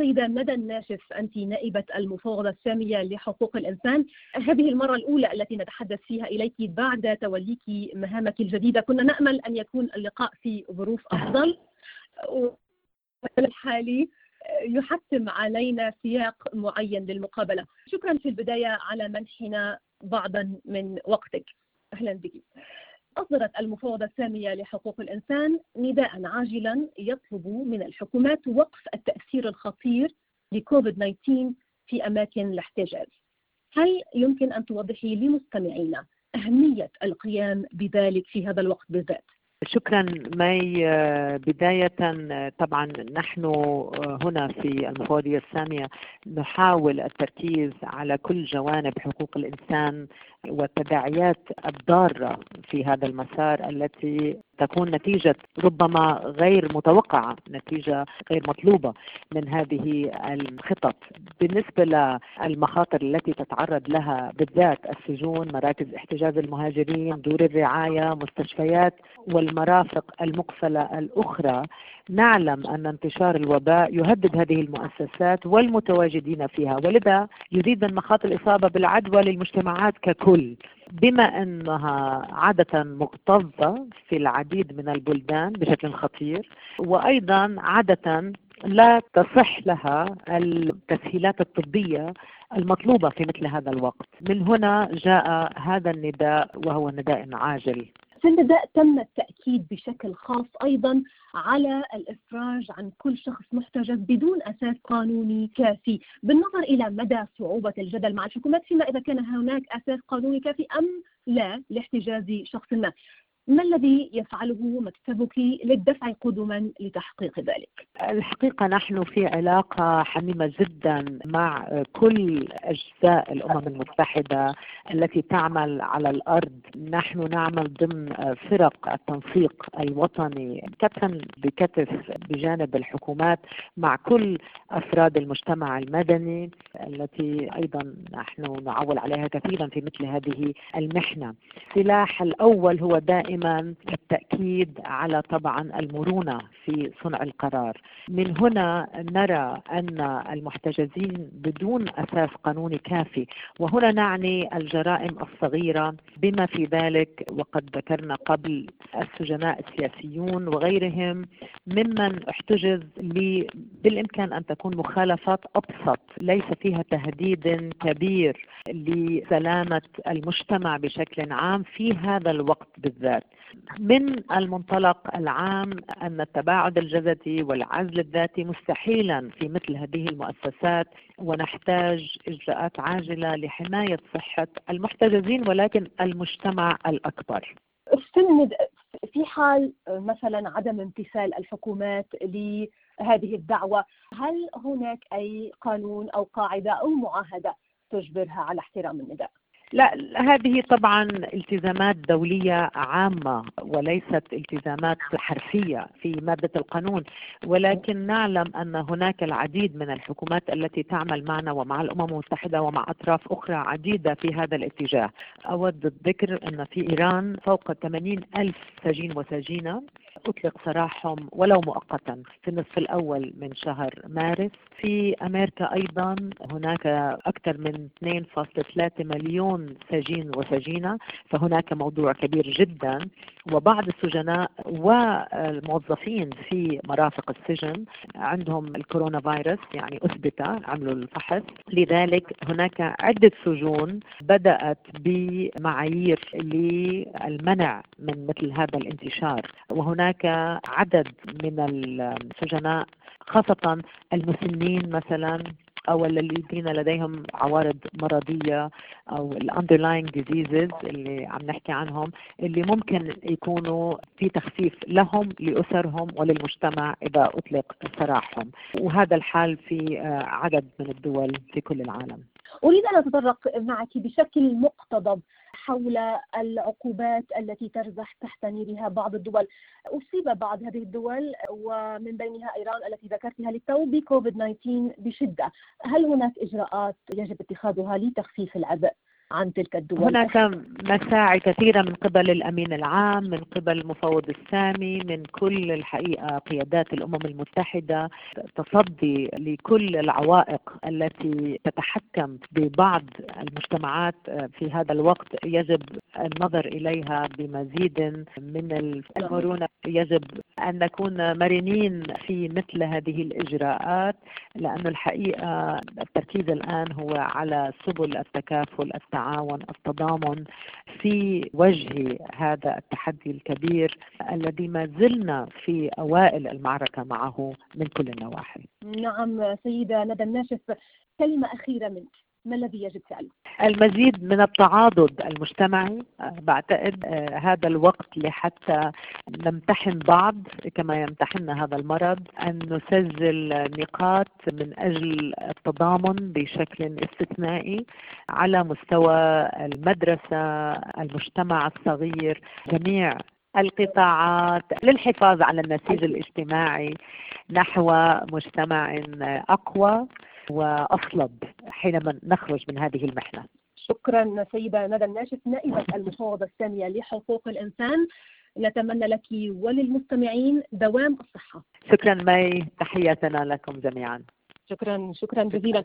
السيدة ندى الناشف أنت نائبة المفوضة السامية لحقوق الإنسان. هذه المرة الأولى التي نتحدث فيها إليك بعد توليك مهامك الجديدة. كنا نأمل أن يكون اللقاء في ظروف أفضل. الحالي يحتم علينا سياق معين للمقابلة. شكرا في البداية على منحنا بعضا من وقتك. أهلا بك. أصدرت المفوضة السامية لحقوق الإنسان نداء عاجلا يطلب من الحكومات وقف التأثير الخطير لكوفيد 19 في أماكن الاحتجاز هل يمكن أن توضحي لمستمعينا أهمية القيام بذلك في هذا الوقت بالذات؟ شكرا مي بداية طبعا نحن هنا في المفوضية السامية نحاول التركيز على كل جوانب حقوق الإنسان والتداعيات الضارة في هذا المسار التي تكون نتيجة ربما غير متوقعة نتيجة غير مطلوبة من هذه الخطط. بالنسبة للمخاطر التي تتعرض لها بالذات السجون مراكز احتجاز المهاجرين دور الرعاية مستشفيات والمرافق المقفلة الأخرى نعلم أن انتشار الوباء يهدد هذه المؤسسات والمتواجدين فيها ولذا يزيد من مخاطر الإصابة بالعدوى للمجتمعات ككل. بما أنها عادة مكتظة في العديد من البلدان بشكل خطير وأيضا عادة لا تصح لها التسهيلات الطبية المطلوبة في مثل هذا الوقت. من هنا جاء هذا النداء وهو نداء عاجل. في البداية تم التأكيد بشكل خاص أيضا على الإفراج عن كل شخص محتجز بدون أساس قانوني كافي. بالنظر إلى مدى صعوبة الجدل مع الحكومات فيما إذا كان هناك أساس قانوني كافي أم لا لاحتجاز شخص ما؟ ما الذي يفعله مكتبك للدفع قدما لتحقيق ذلك؟ الحقيقة نحن في علاقة حميمة جدا مع كل أجزاء الأمم المتحدة التي تعمل على الأرض نحن نعمل ضمن فرق التنسيق الوطني كتفا بكتف بجانب الحكومات مع كل أفراد المجتمع المدني التي أيضا نحن نعول عليها كثيرا في مثل هذه المحنة السلاح الأول هو دائما دائما التأكيد على طبعا المرونة في صنع القرار. من هنا نرى أن المحتجزين بدون أساس قانوني كافي وهنا نعني الجرائم الصغيرة بما في ذلك وقد ذكرنا قبل السجناء السياسيون وغيرهم ممن احتجز بالإمكان أن تكون مخالفات أبسط ليس فيها تهديد كبير لسلامة المجتمع بشكل عام في هذا الوقت بالذات. من المنطلق العام أن التباعد الجسدي والعزل الذاتي مستحيلا في مثل هذه المؤسسات ونحتاج إجراءات عاجلة لحماية صحة المحتجزين ولكن المجتمع الأكبر في حال مثلا عدم امتثال الحكومات لهذه الدعوة هل هناك أي قانون أو قاعدة أو معاهدة تجبرها على احترام النداء؟ لا هذه طبعا التزامات دولية عامة وليست التزامات حرفية في مادة القانون ولكن نعلم أن هناك العديد من الحكومات التي تعمل معنا ومع الأمم المتحدة ومع أطراف أخرى عديدة في هذا الاتجاه. أود الذكر أن في إيران فوق 80 ألف سجين وسجينة أطلق سراحهم ولو مؤقتا في النصف الأول من شهر مارس. في أمريكا أيضا هناك أكثر من 2.3 مليون سجين وسجينة فهناك موضوع كبير جدا. وبعض السجناء والموظفين في مرافق السجن عندهم الكورونا فيروس يعني أثبت عملوا الفحص. لذلك هناك عدة سجون بدأت بمعايير للمنع من مثل هذا الانتشار. وهناك عدد من السجناء خاصة المسنين مثلا أو الذين لديهم عوارض مرضية أو ال underlying diseases اللي عم نحكي عنهم اللي ممكن يكونوا في تخفيف لهم لأسرهم وللمجتمع إذا أطلق سراحهم. وهذا الحال في عدد من الدول في كل العالم. أريد أن أتطرق معك بشكل مقتضب. حول العقوبات التي ترزح تحت نيرها بعض الدول. أصيب بعض هذه الدول ومن بينها إيران التي ذكرتها للتو بكوفيد 19 بشدة. هل هناك إجراءات يجب اتخاذها لتخفيف العبء؟ عن تلك الدول؟ هناك مساعي كثيرة من قبل الأمين العام من قبل المفوض السامي من كل الحقيقة قيادات الأمم المتحدة. تصدي لكل العوائق التي تتحكم ببعض المجتمعات في هذا الوقت يجب النظر إليها بمزيد من المرونة. يجب أن نكون مرنين في مثل هذه الإجراءات لأن الحقيقة التركيز الآن هو على سبل التكافل التعاون التضامن في وجه هذا التحدي الكبير الذي ما زلنا في أوائل المعركة معه من كل النواحي. نعم سيدة ندى الناشف كلمة أخيرة منك. ما الذي يجب فعله؟ المزيد من التعاضد المجتمعي بعتقد هذا الوقت لحتى نمتحن بعض كما يمتحننا هذا المرض أن نسجل نقاط من أجل التضامن بشكل استثنائي على مستوى المدرسة المجتمع الصغير جميع القطاعات للحفاظ على النسيج الاجتماعي نحو مجتمع أقوى وأصلب حينما نخرج من هذه المحنة. شكرا سيدة ندى الناشف نائبة المفوضه الساميه لحقوق الإنسان نتمنى لك وللمستمعين دوام الصحة. شكرا مي تحياتنا لكم جميعا. شكرا شكرا جزيلا